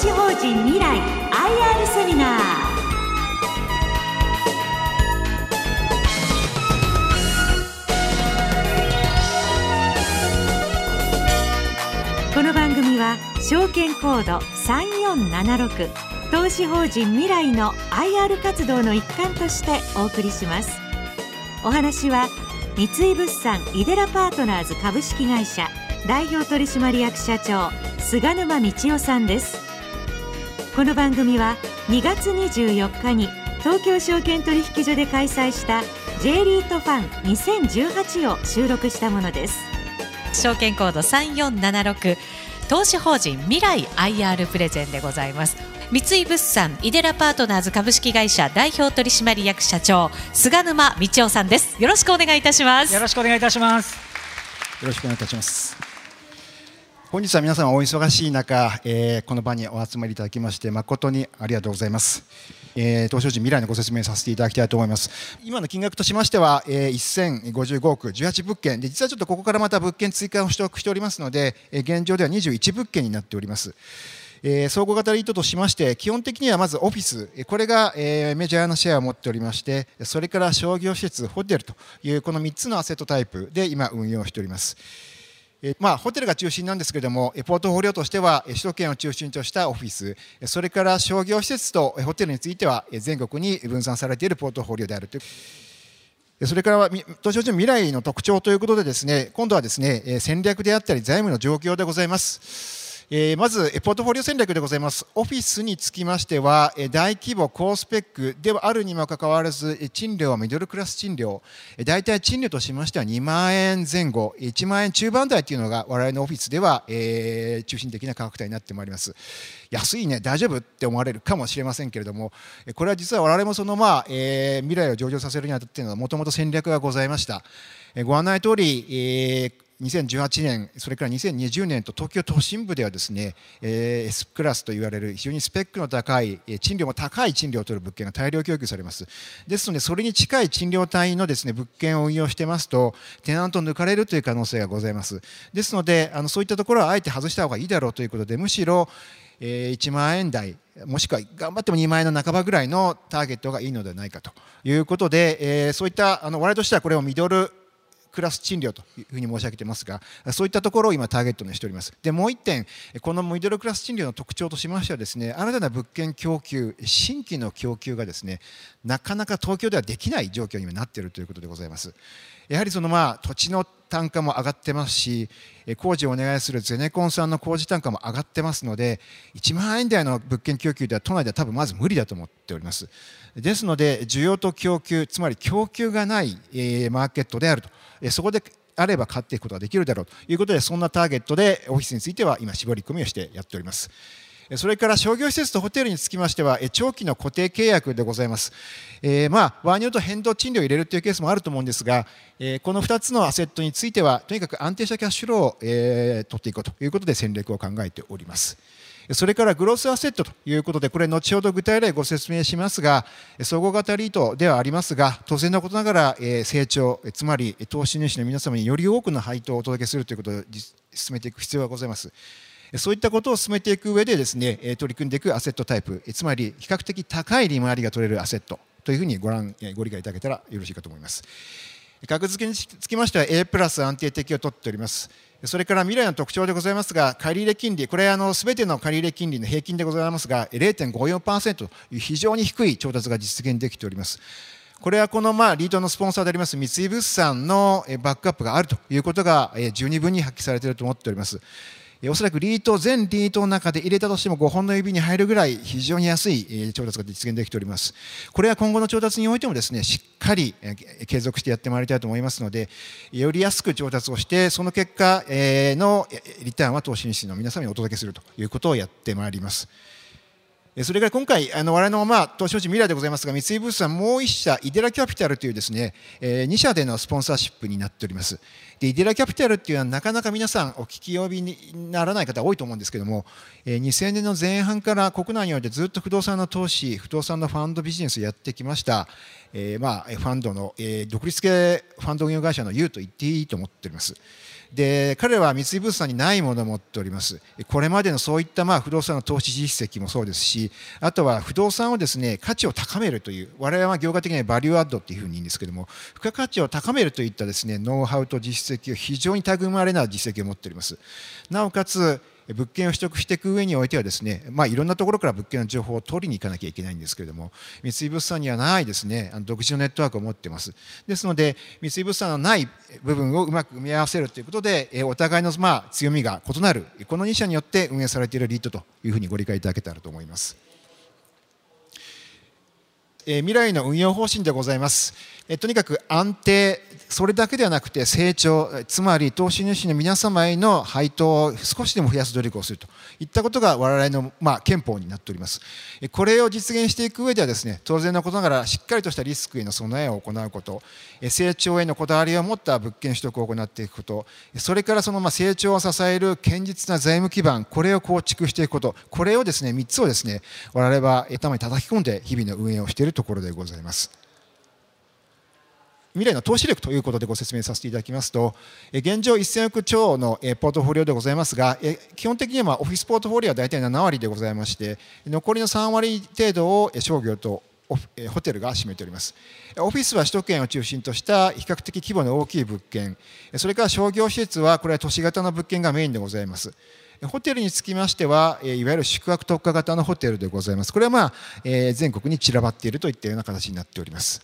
資法人未来 IR セミナー。この番組は証券コード3476投資法人未来の IR 活動の一環としてお送りします。お話は三井物産イデラパートナーズ株式会社代表取締役社長菅沼道夫さんです。この番組は2月24日に東京証券取引所で開催した J リートファン2018を収録したものです。証券コード3476投資法人未来 IR プレゼンでございます。三井物産イデラパートナーズ株式会社代表取締役社長菅沼道夫さんです。よろしくお願いいたします。よろしくお願いいたします。よろしくお願いいたします本日は皆さんお忙しい中、えー、この場にお集まりいただきまして誠にありがとうございます、えー、東証人未来のご説明させていただきたいと思います。今の金額としましては、えー、1055億18物件。で実はちょっとここからまた物件追加を取得しておりますので、えー、現状では21物件になっております、総合型リートとしまして基本的にはまずオフィス。これが、メジャーなシェアを持っておりましてそれから商業施設ホテルというこの3つのアセットタイプで今運用しております。えまあ、ホテルが中心なんですけれども、ポートフォリオとしては首都圏を中心としたオフィス、それから商業施設とホテルについては全国に分散されているポートフォリオであるという。それから東証未来の特徴ということでですね、今度はですね、戦略であったり財務の状況でございます。えー、まず、ポートフォリオ戦略でございます。オフィスにつきましては、大規模、高スペックではあるにもかかわらず、賃料はミドルクラス賃料、大体賃料としましては2万円前後、1万円中盤台というのが我々のオフィスでは、えー、中心的な価格帯になってまいります。安いね、大丈夫って思われるかもしれませんけれども、これは実は我々もその、まあえー、未来を上場させるにあたってのは、もともと戦略がございました。ご案内通り、えー2018年、それから2020年と東京都心部ではですね、えー、S クラスと言われる非常にスペックの高い、賃料も高い賃料を取る物件が大量供給されます。ですので、それに近い賃料帯のですね物件を運用してますと、テナント抜かれるという可能性がございます。ですので、あのそういったところはあえて外した方がいいだろうということで、むしろ、えー、1万円台、もしくは頑張っても2万円の半ばぐらいのターゲットがいいのではないかということで、えー、そういったあの我々としてはこれをミドルクラス賃料というふうに申し上げてますがそういったところを今ターゲットにしております。でもう1点このミドルクラス賃料の特徴としましてはですね新たな物件供給新規の供給がですねなかなか東京ではできない状況になっているということでございます。やはりそのまあ土地の単価も上がってますし工事をお願いするゼネコンさんの工事単価も上がってますので1万円台の物件供給では都内では多分まず無理だと思っております。ですので需要と供給つまり供給がないマーケットであると。そこであれば買っていくことができるだろうということでそんなターゲットでオフィスについては今絞り込みをしてやっております。それから商業施設とホテルにつきましては長期の固定契約でございます、えー、まあ場合によると変動賃料を入れるというケースもあると思うんですが、え、この2つのアセットについてはとにかく安定したキャッシュローを、えー、取っていこうということで戦略を考えております。それからグロスアセットということで、これ、後ほど具体例ご説明しますが、総合型リートではありますが、当然のことながら、成長、つまり投資主の皆様により多くの配当をお届けするということを進めていく必要がございます。そういったことを進めていく上でですね、取り組んでいくアセットタイプ、つまり比較的高い利回りが取れるアセットというふうにご覧ご理解いただけたらよろしいかと思います。格付けにつきましては A プラス安定的を取っております。それから未来の特徴でございますが、借入金利、これはすべての借入金利の平均でございますが、0.54%という非常に低い調達が実現できております。これはこのまあリートのスポンサーであります三井物産のバックアップがあるということが十二分に発揮されていると思っております。おそらくリート全リートの中で入れたとしても5本の指に入るぐらい非常に安い調達が実現できております。これは今後の調達においてもですねしっかり継続してやってまいりたいと思いますのでより安く調達をしてその結果のリターンは投資主の皆様にお届けするということをやってまいります。それから今回、あの我々の、まあ、投資法人未来でございますが、三井物産もう1社、イデラキャピタルというですね、えー、2社でのスポンサーシップになっております。で、イデラキャピタルっていうのはなかなか皆さんお聞き呼びにならない方多いと思うんですけども、えー、2000年の前半から国内においてずっと不動産の投資、不動産のファンドビジネスをやってきました、えー、まあ、ファンドの、えー、独立系ファンド運用会社の U と言っていいと思っております。で彼らは三井物産にないものを持っております。これまでのそういったまあ不動産の投資実績もそうですしあとは不動産をですね価値を高めるという我々は業界的にはバリューアッドっていうふうに言うんですけども付加価値を高めるといったですねノウハウと実績を非常に類まれな実績を持っております。なおかつ物件を取得していく上においてはですね、まあ、いろんなところから物件の情報を取りに行かなきゃいけないんですけれども三井物産にはないですね独自のネットワークを持っていますですので三井物産のない部分をうまく組み合わせるということでお互いのまあ強みが異なるこの2社によって運営されているリートというふうにご理解いただけたらと思います。未来の運用方針でございます。とにかく安定それだけではなくて成長つまり投資主の皆様への配当を少しでも増やす努力をすると。いったことが我々の、まあ、憲法になっております。これを実現していく上ではですね当然のことながらしっかりとしたリスクへの備えを行うこと。成長へのこだわりを持った物件取得を行っていくこと。それからそのま成長を支える堅実な財務基盤これを構築していくこと。これをですね3つをですね我々は頭に叩き込んで日々の運営をしているところでございます。未来の投資力ということでご説明させていただきますと、現状1000億超のポートフォリオでございますが、基本的にはオフィスポートフォリオは大体7割でございまして、残りの3割程度を商業とホテルが占めております。オフィスは首都圏を中心とした比較的規模の大きい物件、それから商業施設はこれは都市型の物件がメインでございます。ホテルにつきましては、いわゆる宿泊特化型のホテルでございます。これはまあ、全国に散らばっているといったような形になっております。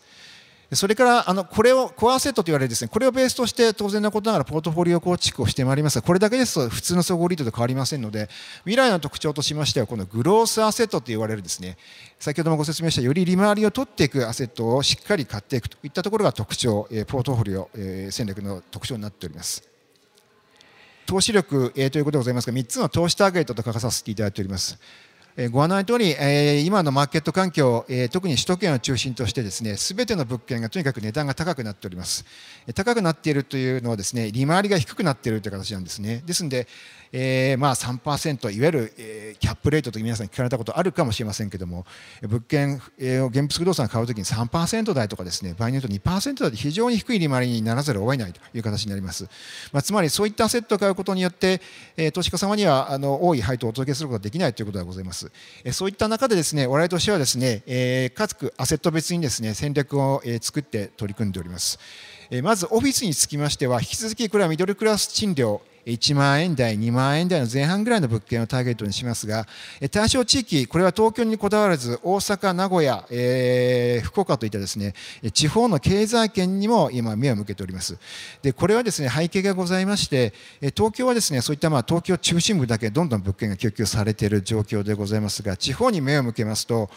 それからあのこれをコアセットと言われるですねこれをベースとして当然のことながらポートフォリオ構築をしてまいりますがこれだけですと普通の総合リードと変わりませんので未来の特徴としましてはこのグロースアセットと言われるですね先ほどもご説明したより利回りを取っていくアセットをしっかり買っていくといったところが特徴ポートフォリオ戦略の特徴になっております。投資力、えー、ということでございますが3つの投資ターゲットと書かさせていただいております。ご案内のとおり、今のマーケット環境、特に首都圏を中心としてですね全ての物件がとにかく値段が高くなっております。高くなっているというのはですね利回りが低くなっているという形なんですね。ですのでえー、まあ3%いわゆる、えー、キャップレートと皆さん聞かれたことあるかもしれませんけども物件、えー、現物不動産を買うときに3%台とかですね場合によると2%台で非常に低い利回りにならざるを得ないという形になります、まあ、つまりそういったアセットを買うことによって、えー、投資家様にはあの多い配当をお届けすることができないということがございます、えー、そういった中でですね我々としてはですね、えー、各アセット別にですね戦略を、えー、作って取り組んでおります。まずオフィスにつきましては引き続きこれはミドルクラス賃料1万円台、2万円台の前半ぐらいの物件をターゲットにしますが、対象地域、これは東京にこだわらず、大阪、名古屋、えー、福岡といったですね、地方の経済圏にも今、目を向けております。で、これはですね、背景がございまして、東京はですね、そういったまあ東京中心部だけどんどん物件が供給されている状況でございますが、地方に目を向けますと、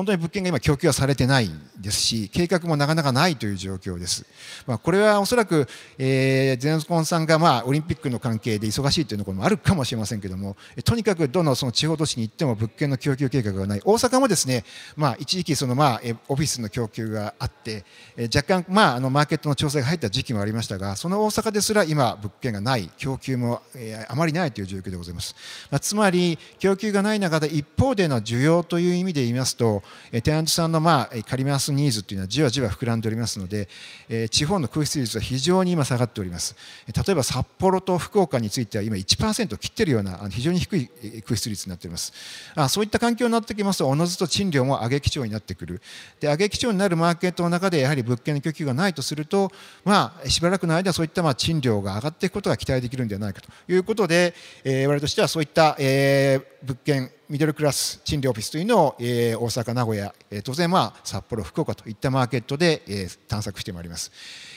本当に物件が今供給はされてないですし計画もなかなかないという状況です、まあ、これはおそらく、えー、ゼンコンさんが、まあ、オリンピックの関係で忙しいというところもあるかもしれませんけどもとにかくどのその地方都市に行っても物件の供給計画がない。大阪もですね、まあ、一時期その、まあ、オフィスの供給があって、えー、若干、まあ、あのマーケットの調整が入った時期もありましたがその大阪ですら今物件がない供給も、えー、あまりないという状況でございます、まあ、つまり供給がない中で一方での需要という意味で言いますとテナントさんの、まあ、借り回すニーズというのはじわじわ膨らんでおりますので、え地方の空室率は非常に今下がっております。例えば札幌と福岡については今1%を切っているような非常に低い空室率になっております。あそういった環境になってきますとおのずと賃料も上げ基調になってくる。で上げ基調になるマーケットの中でやはり物件の供給がないとすると、まあ、しばらくの間そういったまあ賃料が上がっていくことが期待できるんではないかということで、えー、我々としてはそういった、え、物件ミドルクラス賃料オフィスというのを、えー、大阪、名古屋、えー、当然、まあ、札幌、福岡といったマーケットで、えー、探索してまいります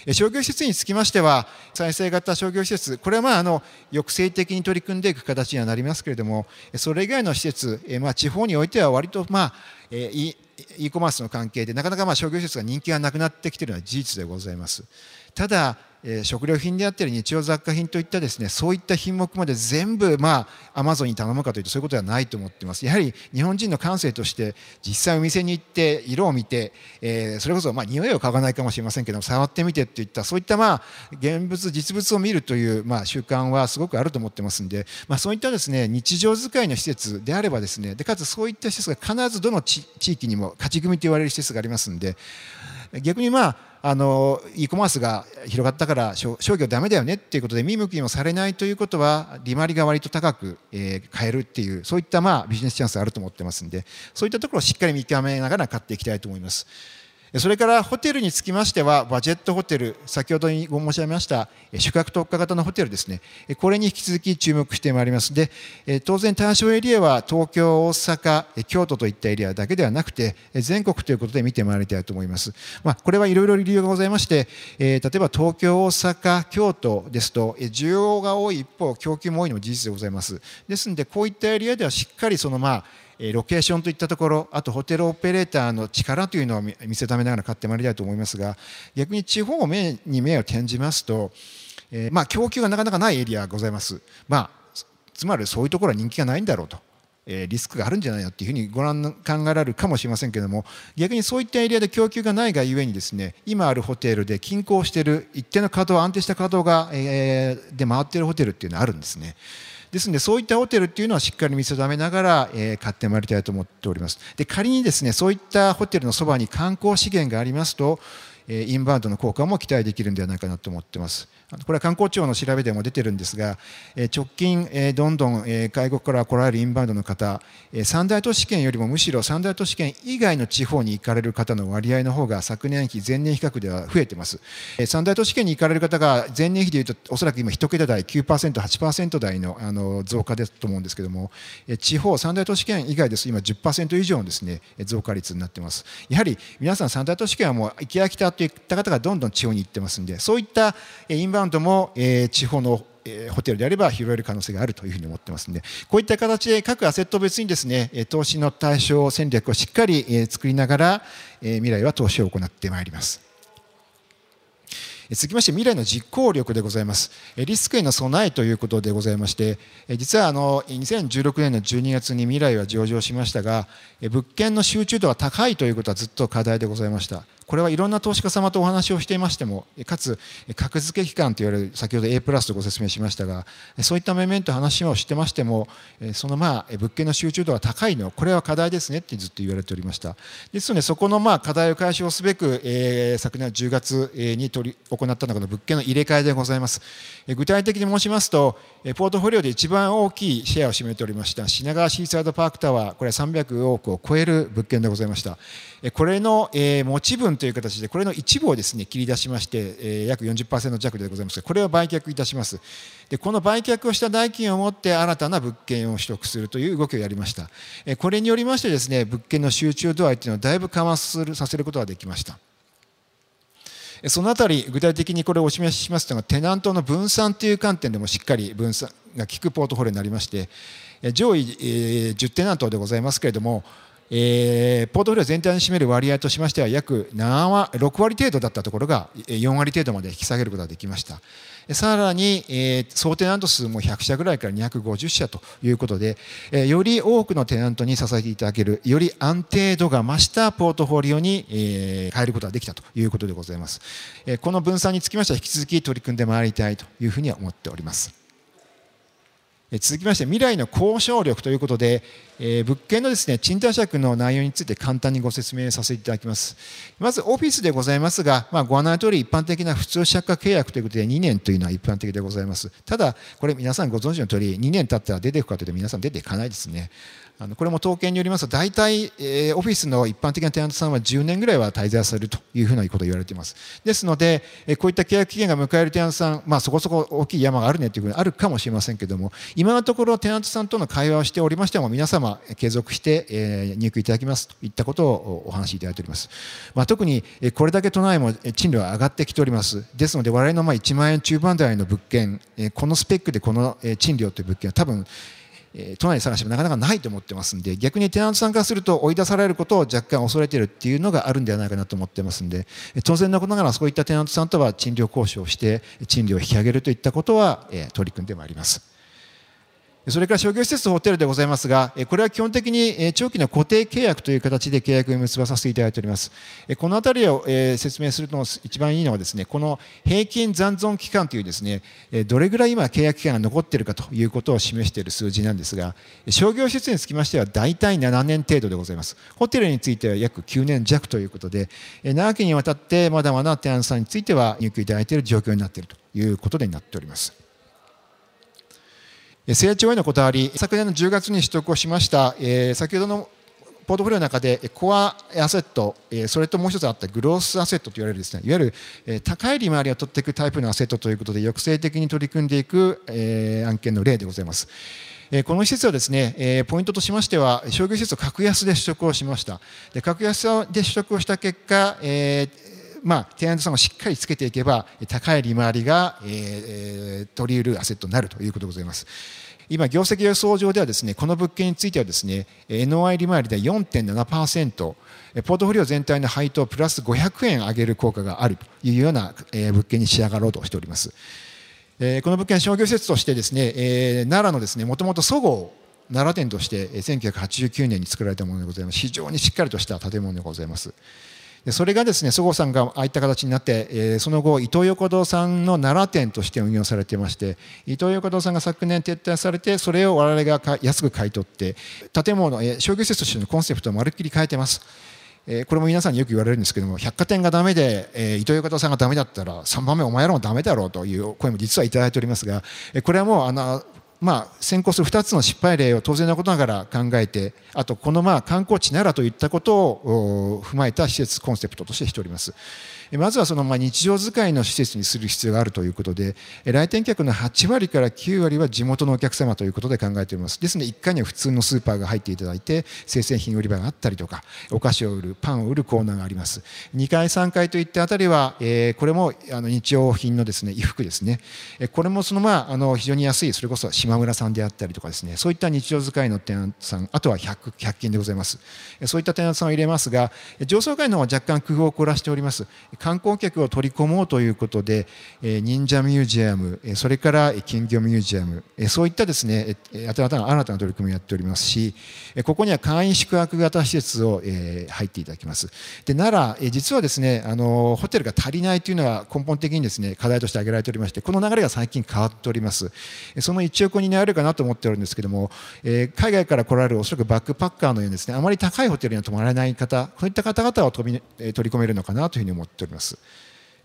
え。商業施設につきましては、再生型商業施設、これはまああの抑制的に取り組んでいく形にはなりますけれども、それ以外の施設え、まあ、地方においては割と、まあ、e コマースの関係でなかなかまあ商業施設が人気がなくなってきているのは事実でございます。ただ食料品であったり日用雑貨品といったですねそういった品目まで全部まあアマゾンに頼むかというとそういうことではないと思っています。やはり日本人の感性として実際お店に行って色を見て、え、それこそまあ匂いを嗅がないかもしれませんけど触ってみてといったそういったまあ現物実物を見るというまあ習慣はすごくあると思ってますんで、まあ、そういったですね日常使いの施設であればですねでかつそういった施設が必ずどの地域にも勝ち組と言われる施設がありますんで逆にまああの e コマースが広がったから商業ダメだよねっていうことで見向きもされないということは利回りが割と高く、えー、買えるっていうそういったまあビジネスチャンスがあると思ってますんでそういったところをしっかり見極めながら買っていきたいと思います。それからホテルにつきましては、バジェットホテル、先ほどに申し上げました宿泊特化型のホテルですね、これに引き続き注目してまいります。で、当然対象エリアは東京、大阪、京都といったエリアだけではなくて、全国ということで見てまいりたいと思います。まあ、これはいろいろ理由がございまして、例えば東京、大阪、京都ですと、需要が多い一方、供給も多いのも事実でございます。ですので、こういったエリアではしっかりそのまあ、ロケーションといったところあとホテルオペレーターの力というのを見せためながら買ってまいりたいと思いますが逆に地方目に目を転じますと、え、まあ、供給がなかなかないエリアがございます、まあ、つまりそういうところは人気がないんだろうと。えリスクがあるんじゃないのっていうふうにご覧考えられるかもしれませんけれども逆にそういったエリアで供給がないがゆえにですね今あるホテルで均衡している一定の稼働安定した稼働が、えー、で回っているホテルっていうのはあるんですね。ですのでそういったホテルっていうのはしっかり見定めながら、えー、買ってまいりたいと思っております。で仮にですねそういったホテルのそばに観光資源がありますとインバウンドの効果も期待できるんではないかなと思っています。これは観光庁の調べでも出てるんですが直近どんどん外国から来られるインバウンドの方三大都市圏よりもむしろ三大都市圏以外の地方に行かれる方の割合の方が昨年比前年比較では増えてます。三大都市圏に行かれる方が前年比でいうとおそらく今1桁台 9%8% 台のあの増加ですと思うんですけども地方三大都市圏以外です。今10%以上のですね増加率になってます。やはり皆さん三大都市圏はもう行き飽きたといった方がどんどん地方に行ってますんでそういったインバウンドも、え地方のホテルであれば拾える可能性があるというふうに思ってますのでこういった形で各アセット別にですね投資の対象戦略をしっかり作りながら未来は投資を行ってまいります。続きまして未来の実行力でございますリスクへの備えということでございまして実はあの2016年の12月に未来は上場しましたが物件の集中度が高いということはずっと課題でございましたこれはいろんな投資家様とお話をしていましてもかつ格付け機関といわれる先ほど A プラスとご説明しましたがそういった面々と話をしてましてもそのまあ物件の集中度が高いのこれは課題ですねってずっと言われておりました。ですのでそこのまあ課題を解消すべく、え昨年10月に取り行ったのが物件の入れ替えでございます。具体的に申しますとポートフォリオで一番大きいシェアを占めておりました品川シーサイドパークタワーこれは300億を超える物件でございました。これの持ち分という形でこれの一部をですね切り出しまして約40%弱でございますがこれを売却いたします。でこの売却をした代金を持って新たな物件を取得するという動きをやりました。これによりましてですね物件の集中度合いというのをだいぶ緩和するさせることができました。そのあたり具体的にこれをお示ししますのがテナントの分散という観点でもしっかり分散が効くポートフォリオになりまして上位10テナントでございますけれどもえー、ポートフォリオ全体に占める割合としましては約7割6割程度だったところが4割程度まで引き下げることができました。さらに、えー、総テナント数も100社ぐらいから250社ということで、えー、より多くのテナントに支えていただけるより安定度が増したポートフォリオに、えー、変えることができたということでございます、えー、この分散につきましては引き続き取り組んでまいりたいというふうには思っております。続きまして未来の交渉力ということで、えー、物件のですね賃貸借の内容について簡単にご説明させていただきます。まずオフィスでございますが、まあ、ご案内のとおり一般的な普通借家契約ということで2年というのは一般的でございます。ただこれ皆さんご存知の通り2年経ったら出ていくかというと皆さん出ていかないですね。あのこれも統計によりますと大体、えー、オフィスの一般的なテナントさんは10年ぐらいは滞在されるというふうなことを言われています。ですので、えー、こういった契約期限が迎えるテナントさん、まあ、そこそこ大きい山があるねというふうにあるかもしれませんけども今のところテナントさんとの会話をしておりましても皆様継続して、えー、入居いただきますといったことをお話しいただいております、まあ、特にこれだけ都内も賃料は上がってきております。ですので我々のまあ1万円中盤台の物件このスペックでこの賃料という物件は多分え都内探してもなかなかないと思ってますんで逆にテナントさんからすると追い出されることを若干恐れてるっていうのがあるんではないかなと思ってますんで当然のことながらそういったテナントさんとは賃料交渉をして賃料を引き上げるといったことは、え取り組んでまいります。それから商業施設とホテルでございますが、これは基本的に長期の固定契約という形で契約を結ばさせていただいております。このあたりを説明するの一番いいのはですね、この平均残存期間というですね、どれぐらい今契約期間が残っているかということを示している数字なんですが、商業施設につきましては大体7年程度でございます。ホテルについては約9年弱ということで、長きにわたってまだまだテナントさんについては入居いただいている状況になっているということでなっております。成長へのこだわり、昨年の10月に取得をしました、えー、先ほどのポートフォリオの中でコアアセット、それともう一つあったグロースアセットと言われるですね、いわゆる高い利回りを取っていくタイプのアセットということで抑制的に取り組んでいく案件の例でございます。この施設はですね、ポイントとしましては、商業施設を格安で取得をしました。で格安で取得をした結果、まあ、テナントさんをしっかりつけていけば、高い利回りが、えー、取り得るアセットになるということでございます。今、業績予想上ではですね、この物件についてはですね、NOI 利回りで4.7%、ポートフォリオ全体の配当プラス500円上げる効果があるというような物件に仕上がろうとしております。この物件は商業施設としてですね、奈良のですね、もともとそごう奈良店として1989年に作られたものでございます。非常にしっかりとした建物でございます。それがですね、そごさんがああいった形になって、え、その後、イトー横堂さんの奈良店として運用されていまして、イトー横堂さんが昨年撤退されて、それを我々が安く買い取って、建物、え、商業施設としてのコンセプトをまるっきり変えてます。え、これも皆さんによく言われるんですけども、百貨店がダメで、えー、イトー横さんがダメだったら、3番目お前らもダメだろうという声も実はいただいておりますが、え、これはもうあのまあ、先行する2つの失敗例を当然のことながら考えて、あとこのまあ観光地奈良といったことを踏まえた施設コンセプトとしてしております。まずはそのまあ日常使いの施設にする必要があるということで、来店客の8割から9割は地元のお客様ということで考えております。ですので、1階には普通のスーパーが入っていただいて、生鮮品売り場があったりとか、お菓子を売る、パンを売るコーナーがあります。2階、3階といったあたりは、えこれもあの日用品のですね、衣服ですね。これもそのまあ、あの非常に安い、それこそ島村さんであったりとかですね、そういった日常使いのテナントさん、あとは 100, 100均でございます。そういったテナントさんを入れますが、上層階の方は若干工夫を凝らしております。観光客を取り込もうということで、忍者ミュージアム、それから金魚ミュージアム、そういったですね、新たな新たな取り組みをやっておりますし、ここには会員宿泊型施設を入っていただきます。で奈良、実はですね、あのホテルが足りないというのは根本的にですね、課題として挙げられておりまして、この流れが最近変わっております。その一億になるかなと思っておるんですけどもえ、海外から来られるおそらくバックパッカーのようにですね、あまり高いホテルには泊まらない方、そういった方々を取り込めるのかなというふうに思っております。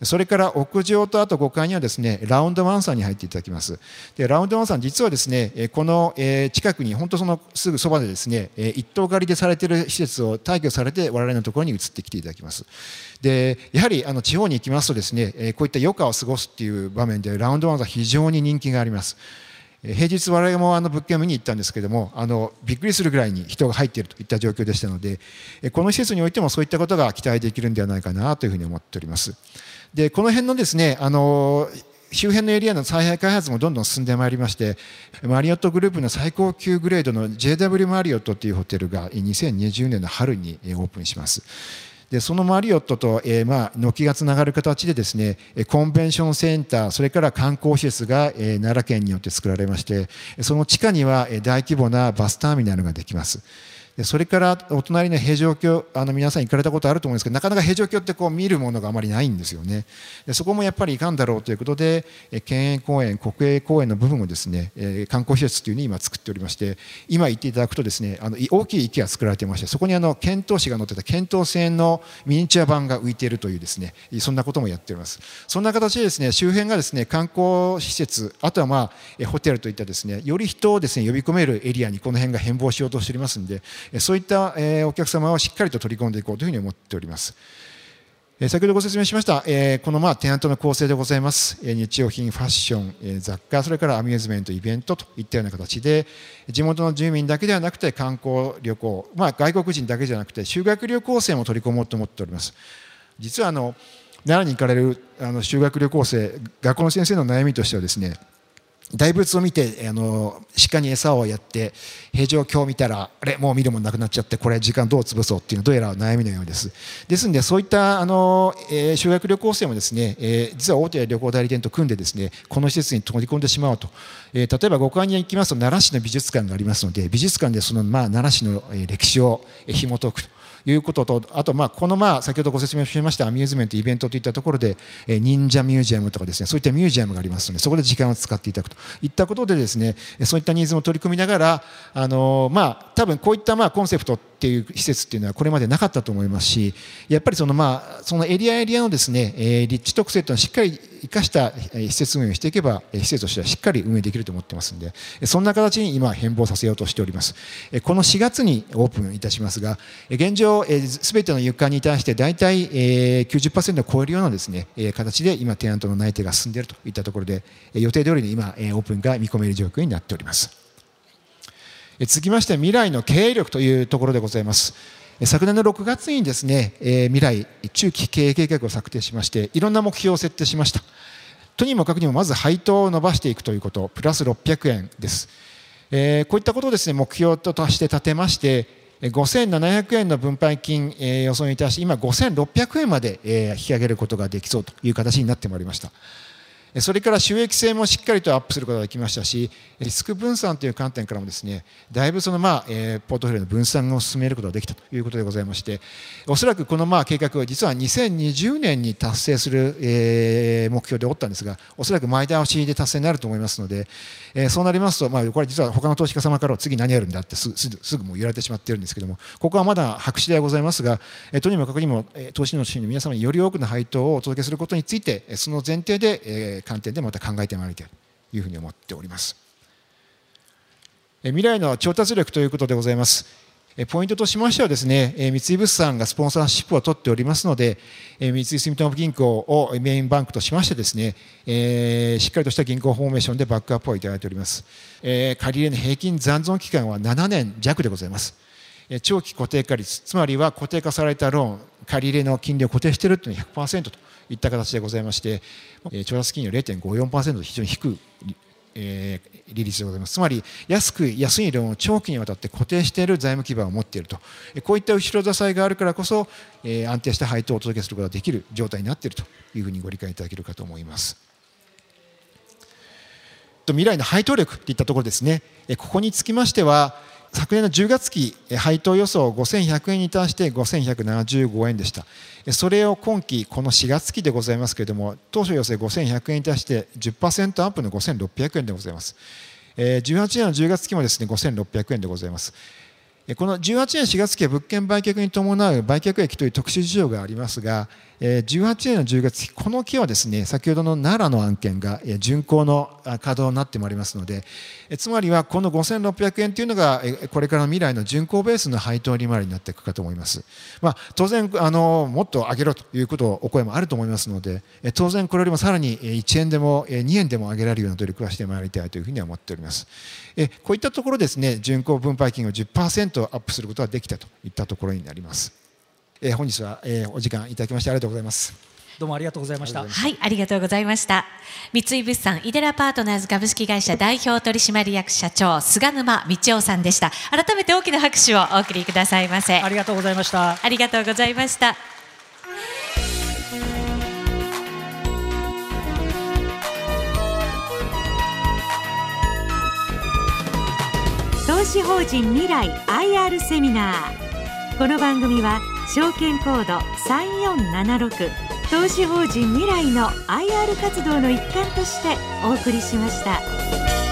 それから屋上とあと5階にはですねラウンドワンさんに入っていただきます。でラウンドワンさん実はですねこの近くに本当そのすぐそばでですね一棟借りでされている施設を退去されて我々のところに移ってきていただきます。でやはりあの地方に行きますとですねこういった余暇を過ごすっていう場面でラウンドワンさん非常に人気があります。平日我々もあの物件を見に行ったんですけどもあのびっくりするぐらいに人が入っているといった状況でしたのでこの施設においてもそういったことが期待できるんではないかなというふうに思っております。でこの辺のですねあの周辺のエリアの再配開発もどんどん進んでまいりましてマリオットグループの最高級グレードの JW マリオットというホテルが2020年の春にオープンしますでそのマリオットと、えー、まあ軒がつながる形でですねコンベンションセンターそれから観光施設が、えー、奈良県によって作られましてその地下には大規模なバスターミナルができます。それからお隣の平城京あの皆さん行かれたことあると思うんですけどなかなか平城京ってこう見るものがあまりないんですよね。でそこもやっぱりいかんだろうということで県営公園国営公園の部分をですね、え観光施設というふうに今作っておりまして今行っていただくとですねあの大きい池が作られていましてそこにあの遣唐使が乗ってた遣唐船のミニチュア版が浮いているというですねそんなこともやっております。そんな形でですね周辺がですね観光施設あとはまあホテルといったですねより人をですね呼び込めるエリアにこの辺が変貌しようとしておりますのでそういったお客様をしっかりと取り込んでいこうというふうに思っております。先ほどご説明しました、このまあテナントの構成でございます。日用品、ファッション、雑貨、それからアミューズメント、イベントといったような形で、地元の住民だけではなくて観光旅行、まあ、外国人だけじゃなくて修学旅行生も取り込もうと思っております。実はあの奈良に行かれるあの修学旅行生、学校の先生の悩みとしてはですね、大仏を見てあの鹿に餌をやって平常鏡を見たらあれもう見るものなくなっちゃってこれ時間どう潰そうっていうのはどうやら悩みのようです。ですのでそういったあの、えー、修学旅行生もですね、えー、実は大手旅行代理店と組んでですねこの施設に取り込んでしまうと、えー、例えば五感に行きますと奈良市の美術館がありますので美術館でその、まあ、奈良市の歴史を紐解くと。いうこととあとまあこのまあ先ほどご説明しましたアミューズメントイベントといったところでえ忍者ミュージアムとかですねそういったミュージアムがありますのでそこで時間を使っていただくと。いったことでですねそういったニーズも取り組みながらあのまあ多分こういったまあコンセプトっていう施設っていうのはこれまでなかったと思いますしやっぱりそのまあそのエリアエリアのですね立地特性というのはしっかり生かした施設運営をしていけば施設としてはしっかり運営できると思ってますんでそんな形に今変貌させようとしております。この4月にオープンいたしますが現状すべての床に対して大体90%を超えるようなですね形で今テナントの内定が進んでいるといったところで予定通りに今オープンが見込める状況になっております。続きまして未来の経営力というところでございます。昨年の6月にですね、未来中期経営計画を策定しましていろんな目標を設定しました。とにもかくにもまず配当を伸ばしていくということプラス600円です、こういったことをですね目標として立てまして5700円の分配金、予想に対して今5600円まで、引き上げることができそうという形になってまいりました。それから収益性もしっかりとアップすることができましたしリスク分散という観点からもですねだいぶそのまあ、え、ポートフォリオの分散を進めることができたということでございましておそらくこのまあ計画は実は2020年に達成する、え、目標でおったんですがおそらく前倒しで達成になると思いますので、え、そうなりますと、まあ、これ実は他の投資家様から次何やるんだってすすぐもう言われてしまっているんですけどもここはまだ白紙ではございますが、え、とにもかくにも、え、投資の主の皆様により多くの配当をお届けすることについてその前提で、え観点でまた考えてまいりたいというふうに思っております。未来の調達力ということでございます。ポイントとしましてはですね三井物産がスポンサーシップを取っておりますので三井住友銀行をメインバンクとしましてですねしっかりとした銀行フォーメーションでバックアップをいただいております。借り入れの平均残存期間は7年弱でございます。長期固定化率つまりは固定化されたローン借り入れの金利を固定しているというのは100%といった形でございまして、調達金利は0.54%と非常に低い、えー、利率でございます。つまり安く安いローンを長期にわたって固定している財務基盤を持っていると。こういった後ろ支えがあるからこそ、えー、安定した配当をお届けすることができる状態になっているというふうにご理解いただけるかと思います。未来の配当力といったところですね。ここにつきましては昨年の10月期配当予想5100円に対して5175円でした。それを今期この4月期でございますけれども当初予想5100円に対して10%アップの5600円でございます。18年の10月期もですね5600円でございます。この18年4月期は物件売却に伴う売却益という特殊事情がありますが18年の10月期この期はですね先ほどの奈良の案件が巡行の稼働になってまいりますのでつまりはこの5600円というのがこれからの未来の巡行ベースの配当利回りになっていくかと思います、まあ、当然あのもっと上げろということお声もあると思いますので当然これよりもさらに1円でも2円でも上げられるような努力はしてまいりたいというふうには思っております。こういったところですね巡行分配金を10%アップすることができたといったところになりますえー、本日は、えー、お時間いただきましてありがとうございます。どうもありがとうございました。はい、ありがとうございました。三井物産イデラパートナーズ株式会社代表取締役社長菅沼道夫さんでした。改めて大きな拍手をお送りくださいませ。ありがとうございました。ありがとうございました。投資法人未来 IR セミナー。この番組は証券コード3476投資法人未来の IR 活動の一環としてお送りしました。